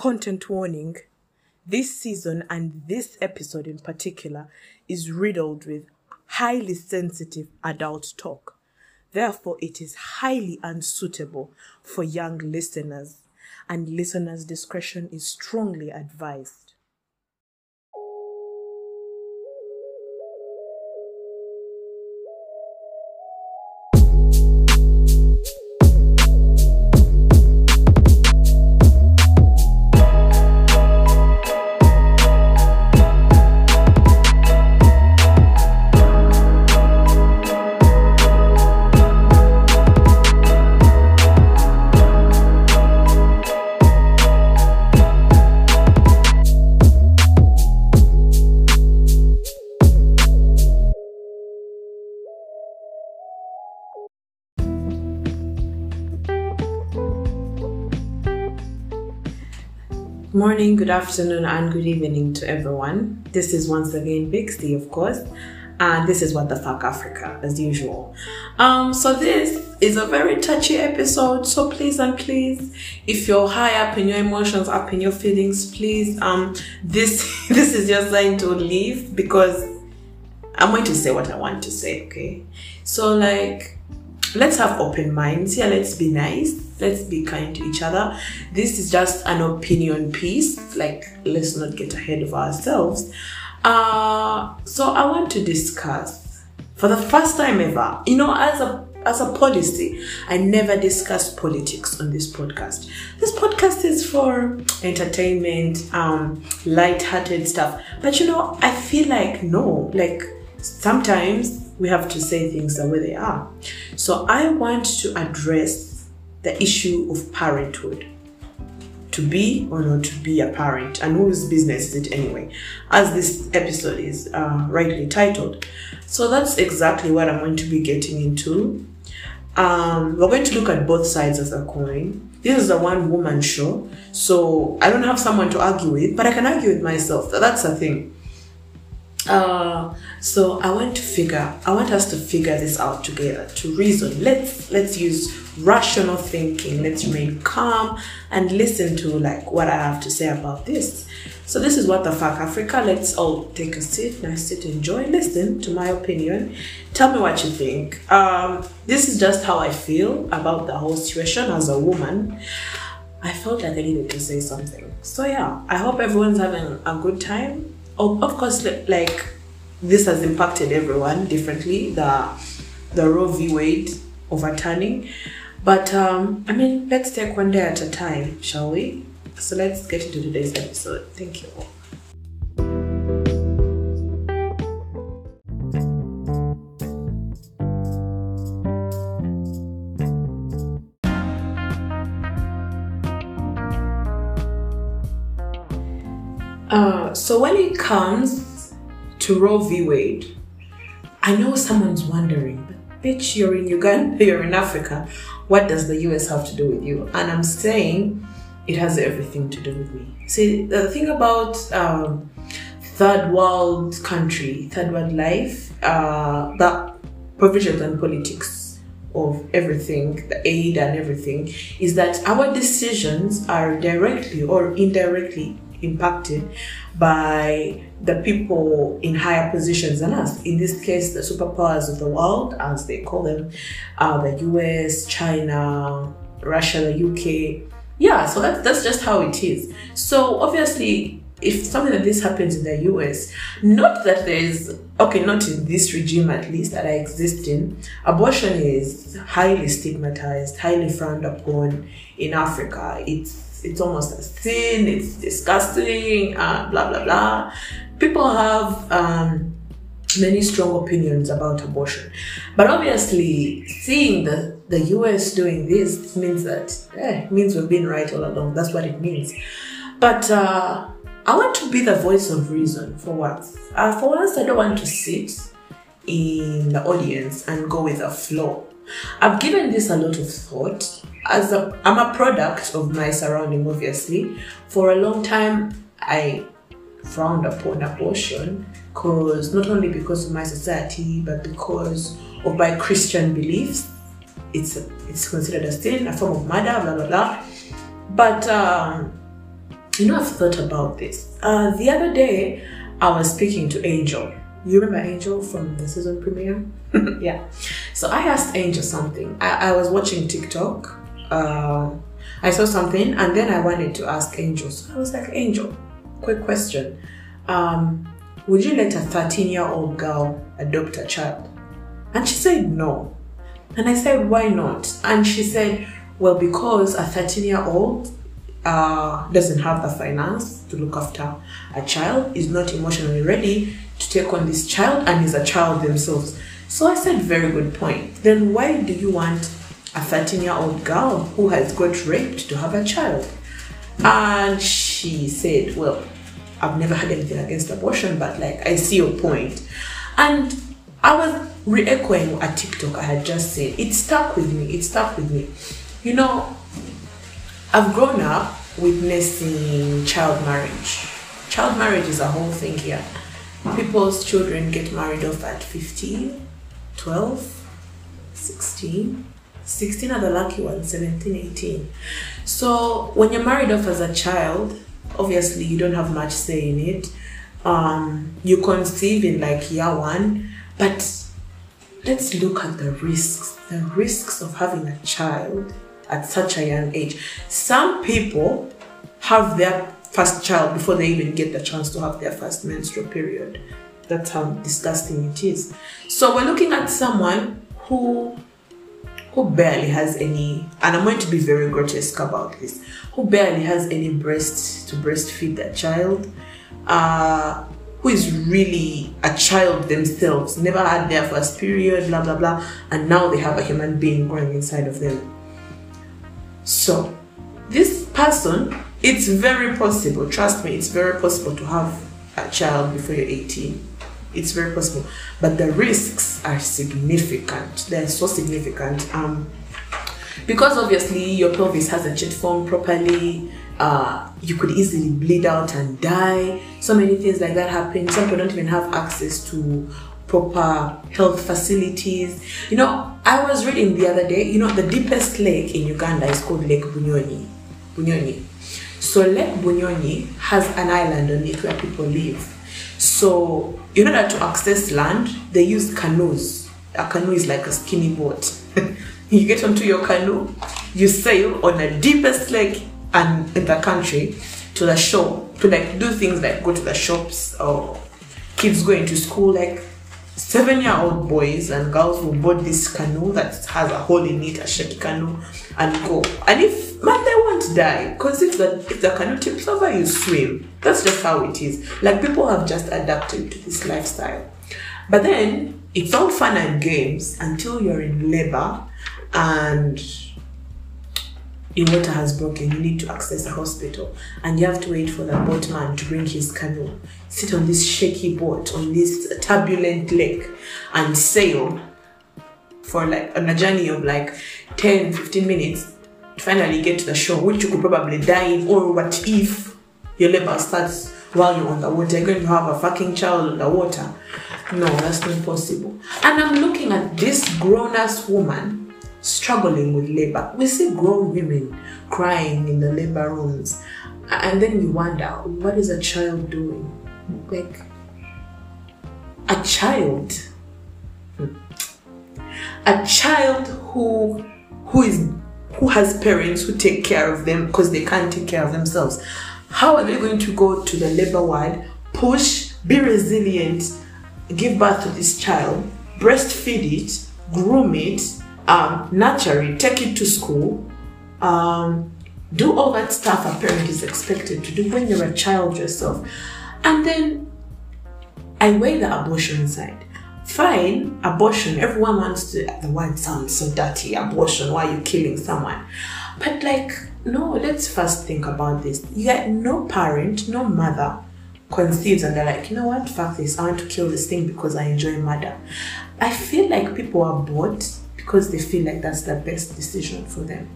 content warning this season and this episode in particular is riddled with highly sensitive adult talk. Therefore, it is highly unsuitable for young listeners, and listeners' discretion is strongly advised. Morning, good afternoon, and good evening to everyone. This is once again Bixby, of course, and this is What the Fuck Africa, as usual. Um, so this is a very touchy episode, so please and please, if you're high up in your emotions, up in your feelings, please, um, this this is your sign to leave because I'm going to say what I want to say, okay? So like let's have open minds yeah let's be nice. Let's be kind to each other. This is just an opinion piece. Like let's not get ahead of ourselves. Uh so i want to discuss for the first time ever you know as a as a policy i never discuss politics on this podcast. This podcast is for entertainment um light-hearted stuff. But you know i feel like no like sometimes we have to say things the way they are. So I want to address the issue of parenthood. To be or not to be a parent, and whose business is it anyway? As this episode is uh, rightly titled. So that's exactly what I'm going to be getting into. Um, we're going to look at both sides of the coin. This is a one woman show, so I don't have someone to argue with, but I can argue with myself. That's the thing. Uh, so I want to figure, I want us to figure this out together, to reason. Let's let's use rational thinking. Let's remain calm and listen to like what I have to say about this. So this is what the fuck Africa. Let's all take a seat, nice sit, enjoy, listen to my opinion. Tell me what you think. Um, this is just how I feel about the whole situation as a woman. I felt like I needed to say something. So yeah, I hope everyone's having a good time of, of course, like this has impacted everyone differently. The the Roe v. Wade overturning, but um, I mean, let's take one day at a time, shall we? So let's get into today's episode. Thank you. Uh, so when it comes to Roe v. Wade, I know someone's wondering, but bitch, you're in Uganda, you're in Africa. What does the US have to do with you? And I'm saying it has everything to do with me. See, the thing about um, third world country, third world life, uh, the provisions and politics of everything, the aid and everything, is that our decisions are directly or indirectly impacted by the people in higher positions than us. In this case, the superpowers of the world, as they call them, uh, the US, China, Russia, the UK. Yeah, so that's, that's just how it is. So obviously, if something like this happens in the US, not that there's, okay, not in this regime at least that I exist in, abortion is highly stigmatized, highly frowned upon in Africa. It's it's almost a sin, it's disgusting, uh, blah, blah, blah. People have um, many strong opinions about abortion. But obviously, seeing the, the US doing this means that, eh, means we've been right all along. That's what it means. But uh, I want to be the voice of reason for once. Uh, for once, I don't want to sit in the audience and go with the flow. I've given this a lot of thought as a, I'm a product of my surrounding, obviously. For a long time, I frowned upon abortion because not only because of my society, but because of my Christian beliefs. It's it's considered a sin, a form of murder, blah blah blah. But um, you know, I've thought about this. Uh, the other day, I was speaking to Angel. You remember Angel from the season premiere? yeah. So I asked Angel something. I, I was watching TikTok. Uh, I saw something and then I wanted to ask Angel. So I was like, Angel, quick question. Um, would you let a 13 year old girl adopt a child? And she said no. And I said, why not? And she said, well, because a 13 year old uh, doesn't have the finance to look after a child, is not emotionally ready to take on this child, and is a child themselves. So I said, very good point. Then why do you want a 13 year old girl who has got raped to have a child? And she said, well, I've never had anything against abortion, but like I see your point. And I was re-echoing a TikTok I had just said. It stuck with me. It stuck with me. You know, I've grown up witnessing child marriage. Child marriage is a whole thing here. People's children get married off at 15, 12, 16. 16 are the lucky ones, 17, 18. So when you're married off as a child, obviously you don't have much say in it. Um, you conceive in like year one, but let's look at the risks. The risks of having a child at such a young age. Some people have their first child before they even get the chance to have their first menstrual period. That's how disgusting it is. So we're looking at someone who who barely has any, and I'm going to be very grotesque about this, who barely has any breast to breastfeed that child, uh, who is really a child themselves, never had their first period, blah blah blah, and now they have a human being growing inside of them. So, this person, it's very possible, trust me, it's very possible to have a child before you're 18. It's very possible. But the risks are significant. They're so significant. Um, because obviously your pelvis hasn't yet formed properly, uh, you could easily bleed out and die. So many things like that happen. Some people don't even have access to proper health facilities. You know, I was reading the other day, you know, the deepest lake in Uganda is called Lake Bunyonyi. Bunyonyi. So Lake Bunyonyi has an island on it where people live. So in order to access land, they use canoes. A canoe is like a skinny boat. you get onto your canoe, you sail on the deepest lake and in the country to the shore to like do things like go to the shops or kids going to school like seven year old boys and girls will board this canoe that has a hole in it, a shaky canoe, and go. And if man, they won't die because if the if the canoe tips over, you swim. That's just how it is. Like people have just adapted to this lifestyle. But then it's all fun and games until you're in labor and your water has broken, you need to access a hospital, and you have to wait for the boatman to bring his canoe, sit on this shaky boat on this turbulent lake, and sail for like on a journey of like 10 15 minutes to finally get to the shore, which you could probably die or what if your labor starts while you're on the water? You're going to have a fucking child on the water. No, that's not possible. And I'm looking at this grown ass woman struggling with labor. We see grown women crying in the labor rooms, and then we wonder, what is a child doing? Like, a child, hmm. a child who who is who has parents who take care of them because they can't take care of themselves. How are they going to go to the labor ward, push, be resilient, give birth to this child, breastfeed it, groom it, um, nurture it, take it to school, um, do all that stuff a parent is expected to do when you're a child yourself. And then I weigh the abortion side. Fine, abortion, everyone wants to, the word sounds so dirty, abortion, why are you killing someone? But like, no, let's first think about this. Yet no parent, no mother conceives and they're like, you know what, fuck this, I want to kill this thing because I enjoy murder. I feel like people are bored because they feel like that's the best decision for them.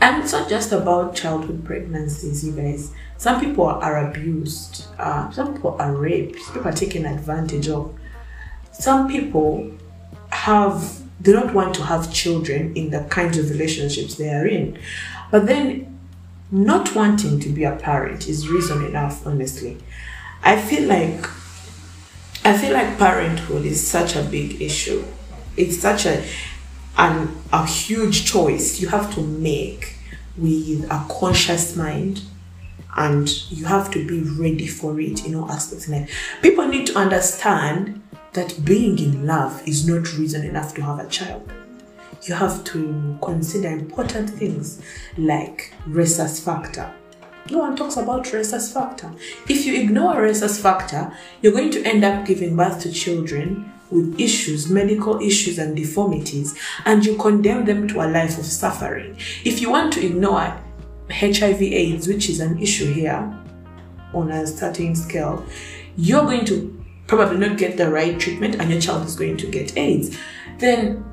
And it's not just about childhood pregnancies, you guys. Some people are abused, uh, some people are raped, people are taken advantage of. Some people have, they don't want to have children in the kinds of relationships they are in. But then not wanting to be a parent is reason enough, honestly. I feel like I feel like parenthood is such a big issue. It's such a an a huge choice you have to make with a conscious mind and you have to be ready for it in all aspects of life. People need to understand that being in love is not reason enough to have a child. You have to consider important things like rhesus factor. No one talks about rhesus factor. If you ignore rhesus factor, you're going to end up giving birth to children with issues, medical issues, and deformities, and you condemn them to a life of suffering. If you want to ignore HIV/AIDS, which is an issue here on a starting scale, you're going to probably not get the right treatment and your child is going to get AIDS. Then,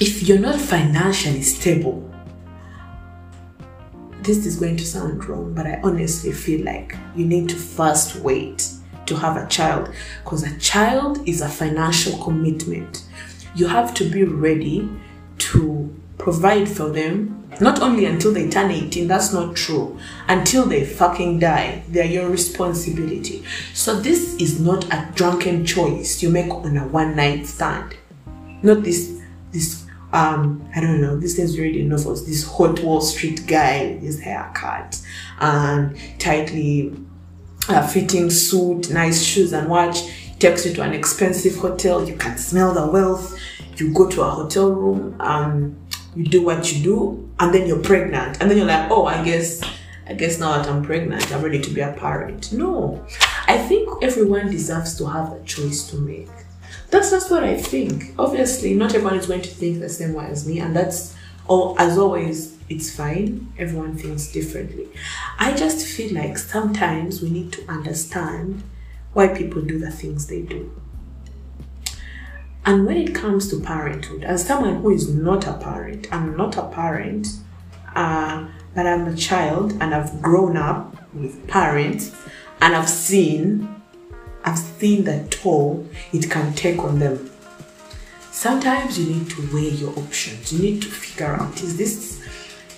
if you're not financially stable, this is going to sound wrong, but I honestly feel like you need to first wait to have a child because a child is a financial commitment. You have to be ready to provide for them not only until they turn 18, that's not true. Until they fucking die, they're your responsibility. So this is not a drunken choice you make on a one night stand. Not this, this, um, I don't know, this is really novels, this hot Wall Street guy his haircut and tightly uh, fitting suit, nice shoes and watch, takes you to an expensive hotel, you can smell the wealth, you go to a hotel room, um, you do what you do, and then you're pregnant, and then you're like, oh, I guess, I guess now that I'm pregnant, I'm ready to be a parent. No, I think everyone deserves to have a choice to make. That's just what I think. Obviously, not everyone is going to think the same way as me, and that's all. As always, it's fine. Everyone thinks differently. I just feel like sometimes we need to understand why people do the things they do. And when it comes to parenthood, as someone who is not a parent, I'm not a parent, uh, but I'm a child and I've grown up with parents and I've seen, I've seen the toll it can take on them. Sometimes you need to weigh your options. You need to figure out, is this,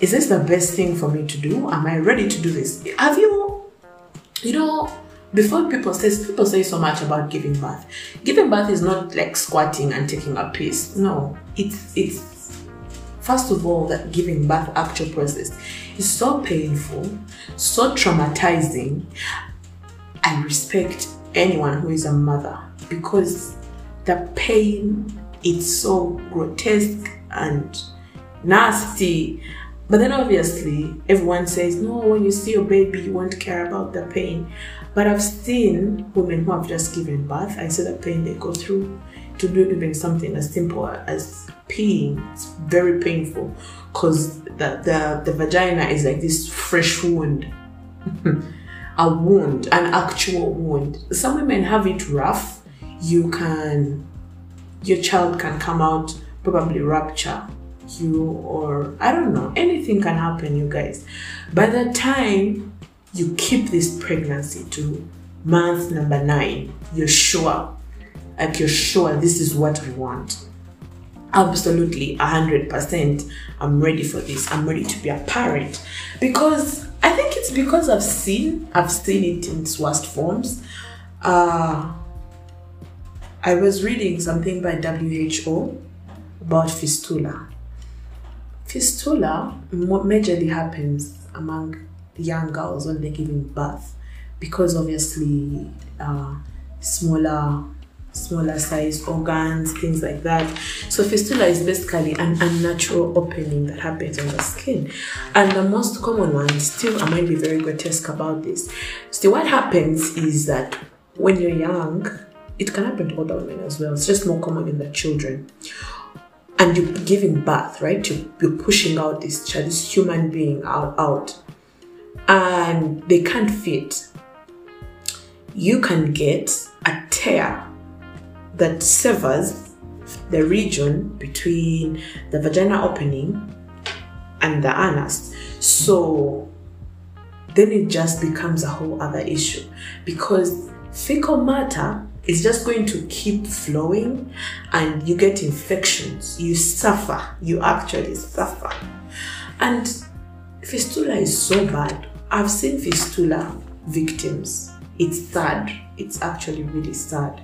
is this the best thing for me to do? Am I ready to do this? Have you, you know, before people say people say so much about giving birth giving birth is not like squatting and taking a piss no it's it's first of all that giving birth actual process is so painful so traumatizing i respect anyone who is a mother because the pain is so grotesque and nasty but then obviously everyone says no when you see your baby you won't care about the pain but I've seen women who have just given birth. I see the pain they go through to do even something as simple as peeing. It's very painful because the, the, the vagina is like this fresh wound. a wound, an actual wound. Some women have it rough. You can, your child can come out, probably rupture you, or I don't know, anything can happen, you guys. By the time you keep this pregnancy to month number nine, you're sure, like you're sure this is what I want. Absolutely, 100%. I'm ready for this. I'm ready to be a parent. Because I think it's because I've seen, I've seen it in its worst forms. Uh, I was reading something by WHO about fistula. Fistula majorly happens among young girls when they're giving birth because obviously uh, smaller smaller size organs things like that. So fistula is basically an unnatural opening that happens on the skin. And the most common one still i might be very grotesque about this. Still what happens is that when you're young it can happen to older women as well. It's just more common in the children and you're giving birth right? You're, pushing out this child this human being out out. And they can't fit, you can get a tear that severs the region between the vagina opening and the anus. So then it just becomes a whole other issue. Because fecal matter is just going to keep flowing and you get infections. You suffer. You actually suffer. And fistula is so bad. I've seen fistula victims. It's sad. It's actually really sad.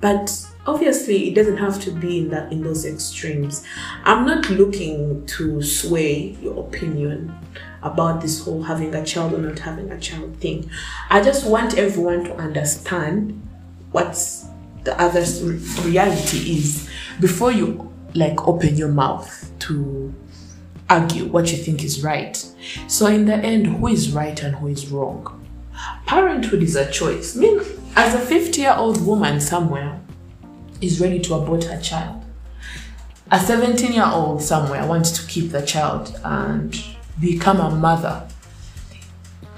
But obviously it doesn't have to be in that in those extremes. I'm not looking to sway your opinion about this whole having a child or not having a child thing. I just want everyone to understand what's the other reality is before you like open your mouth to argue what you think is right. So in the end, who is right and who is wrong? Parenthood is a choice. I mean, as a 50 year old woman somewhere is ready to abort her child, a 17 year old somewhere wants to keep the child and become a mother.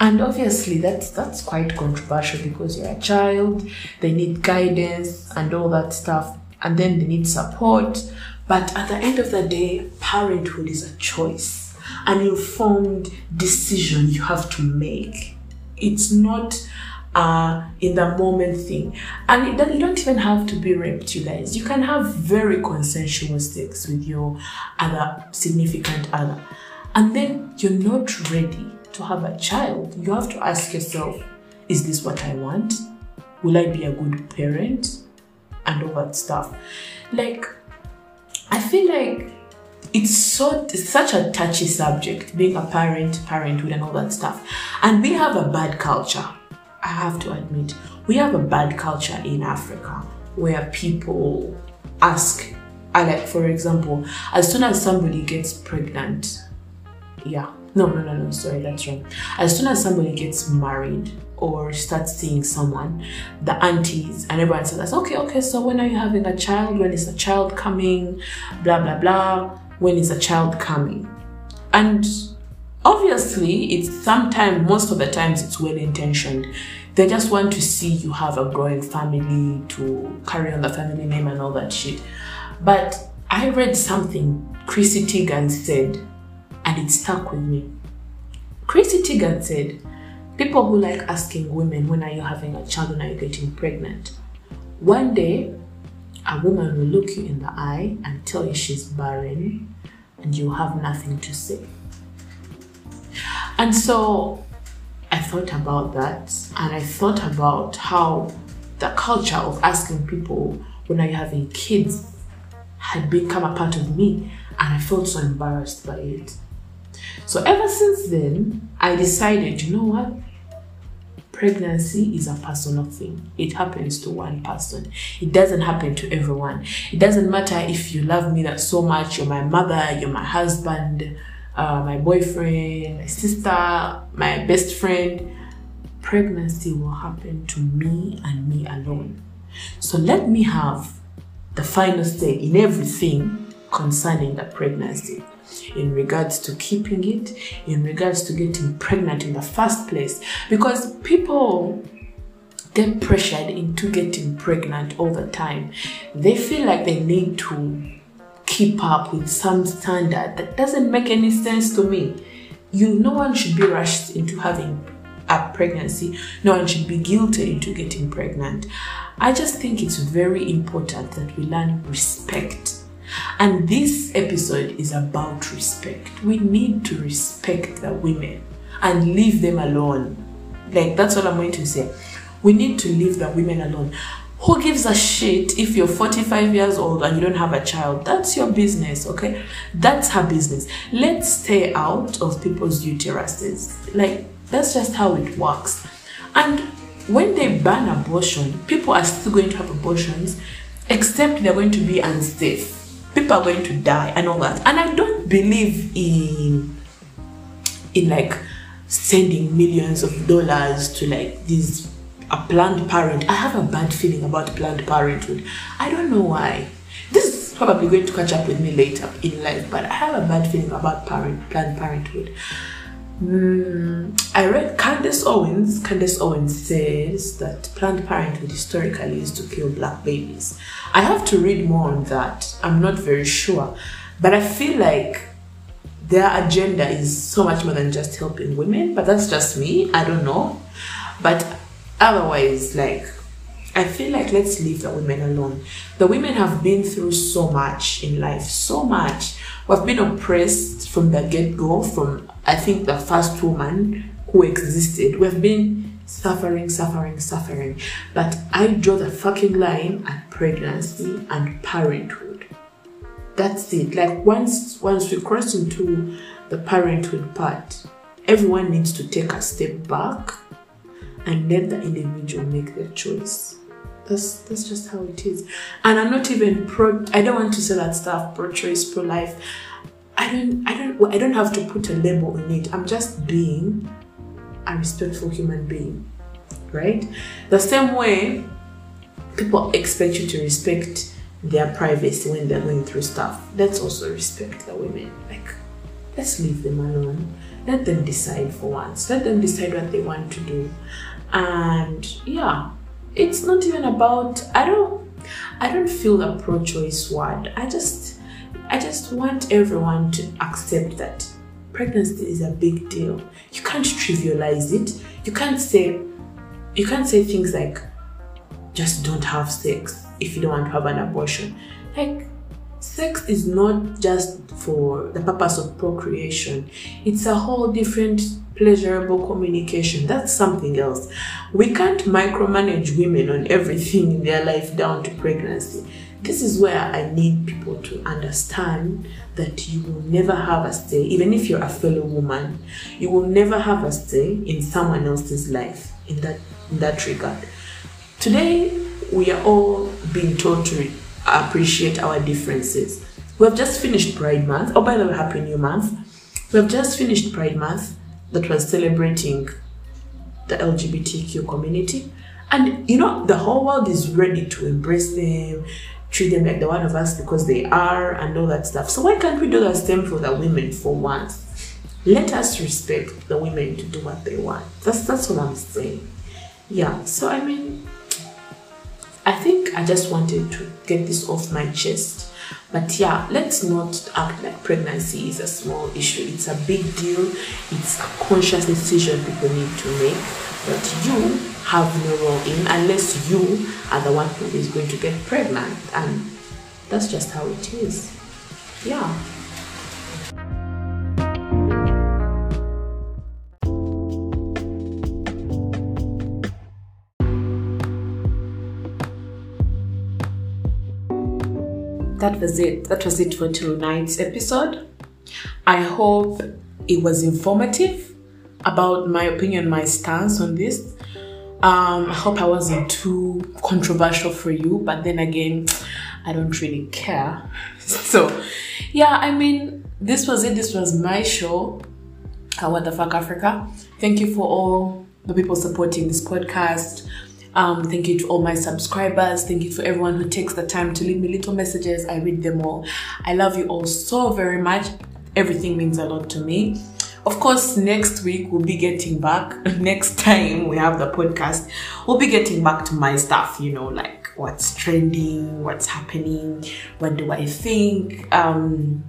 And obviously that's that's quite controversial because you're a child, they need guidance and all that stuff, and then they need support. But at the end of the day, parenthood is a choice, an informed decision you have to make. It's not uh, in the moment thing. And it, you don't even have to be raped, you guys. You can have very consensual sex with your other significant other. And then you're not ready to have a child. You have to ask yourself, is this what I want? Will I be a good parent? And all that stuff. Like, I feel like it's so it's such a touchy subject, being a parent, parenthood, and all that stuff. And we have a bad culture I have to admit, we have a bad culture in Africa where people ask, I like, for example, as soon as somebody gets pregnant, yeah, no, no, no, no, sorry, that's wrong. As soon as somebody gets married or starts seeing someone, the aunties and everyone says, okay, okay, so when are you having a child? When is the child coming? Blah, blah, blah. When is the child coming? And Obviously, it's sometimes, most of the times, it's well intentioned. They just want to see you have a growing family to carry on the family name and all that shit. But I read something Chrissy Teigen said, and it stuck with me. Chrissy Teigen said, People who like asking women, when are you having a child, when are you getting pregnant? One day, a woman will look you in the eye and tell you she's barren, and you have nothing to say. And so I thought about that and I thought about how the culture of asking people when are you having kids had become a part of me and I felt so embarrassed by it. So ever since then, I decided, you know what? Pregnancy is a personal thing. It happens to one person. It doesn't happen to everyone. It doesn't matter if you love me that so much, you're my mother, you're my husband, uh, my boyfriend, my sister, my best friend, pregnancy will happen to me and me alone. So let me have the final say in everything concerning the pregnancy in regards to keeping it, in regards to getting pregnant in the first place. Because people get pressured into getting pregnant all the time. They feel like they need to keep up with some standard that doesn't make any sense to me. You, no one should be rushed into having a pregnancy. No one should be guilty into getting pregnant. I just think it's very important that we learn respect. And this episode is about respect. We need to respect the women and leave them alone. Like, that's all I'm going to say. We need to leave the women alone. Who gives a shit if you're 45 years old and you don't have a child? That's your business, okay? That's her business. Let's stay out of people's uteruses. Like, that's just how it works. And when they ban abortion, people are still going to have abortions, except they're going to be unsafe. People are going to die and all that. And I don't believe in in like sending millions of dollars to like these a Planned Parent. I have a bad feeling about Planned Parenthood. I don't know why. This is probably going to catch up with me later in life, but I have a bad feeling about parent Planned Parenthood. Mm, I read Candace Owens. Candace Owens says that Planned Parenthood historically used to kill black babies. I have to read more on that. I'm not very sure, but I feel like their agenda is so much more than just helping women. But that's just me. I don't know, but Otherwise, like, I feel like let's leave the women alone. The women have been through so much in life, so much. We've been oppressed from the get go, from I think the first woman who existed. We've been suffering, suffering, suffering. But I draw the fucking line at pregnancy and parenthood. That's it. Like once once we cross into the parenthood part, everyone needs to take a step back and let the individual make their choice. That's that's just how it is. And I'm not even pro I don't want to say that stuff pro choice, pro life. I don't I don't I don't have to put a label on it. I'm just being a respectful human being. Right? The same way people expect you to respect their privacy when they're going through stuff. Let's also respect the women. Like let's leave them alone. Let them decide for once. Let them decide what they want to do. And yeah, it's not even about I don't I don't feel the pro-choice word. I just I just want everyone to accept that pregnancy is a big deal. You can't trivialize it. You can't say you can't say things like just don't have sex if you don't want to have an abortion. Like sex is not just for the purpose of procreation. It's a whole different pleasurable communication. That's something else. We can't micromanage women on everything in their life down to pregnancy. This is where I need people to understand that you will never have a say, even if you're a fellow woman, you will never have a say in someone else's life in that in that regard. Today we are all being taught to appreciate our differences. We have just finished Pride Month. Oh, by the way, Happy New Month. We have just finished Pride Month that was celebrating the LGBTQ community. And you know, the whole world is ready to embrace them, treat them like the one of us because they are, and all that stuff. So, why can't we do the same for the women for once? Let us respect the women to do what they want. That's that's what I'm saying. Yeah. So I mean, I think I just wanted to get this off my chest but yeah, let's not act like pregnancy is a small issue. It's a big deal. It's a conscious decision people need to make But you have no role in unless you are the one who is going to get pregnant. And that's just how it is. Yeah. that was it. That was it for tonight's episode. I hope it was informative about my opinion, my stance on this. Um, I hope I wasn't too controversial for you, but then again, I don't really care. So, yeah, I mean, this was it. This was my show. Uh, what the fuck, Africa? Thank you for all the people supporting this podcast. Um, thank you to all my subscribers. Thank you for everyone who takes the time to leave me little messages. I read them all. I love you all so very much. Everything means a lot to me. Of course, next week we'll be getting back. Next time we have the podcast, we'll be getting back to my stuff, you know, like what's trending, what's happening, what do I think. Um,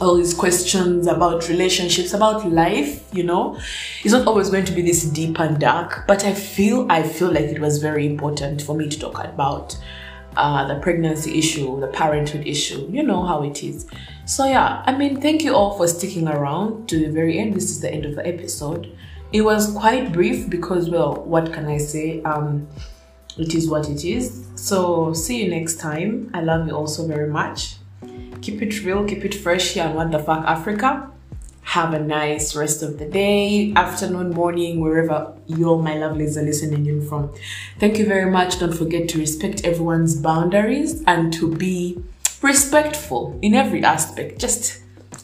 all these questions about relationships, about life, you know. It's not always going to be this deep and dark, but I feel I feel like it was very important for me to talk about uh, the pregnancy issue, the parenthood issue. You know how it is. So yeah, I mean, thank you all for sticking around to the very end. This is the end of the episode. It was quite brief because, well, what can I say? Um, it is what it is. So see you next time. I love you all so very much keep it real, keep it fresh here on What the Fuck Africa. Have a nice rest of the day, afternoon, morning, wherever you all my lovelies are listening in from. Thank you very much. Don't forget to respect everyone's boundaries and to be respectful in every aspect. Just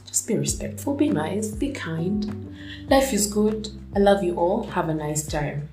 just be respectful, be nice, be kind. Life is good. I love you all. Have a nice time.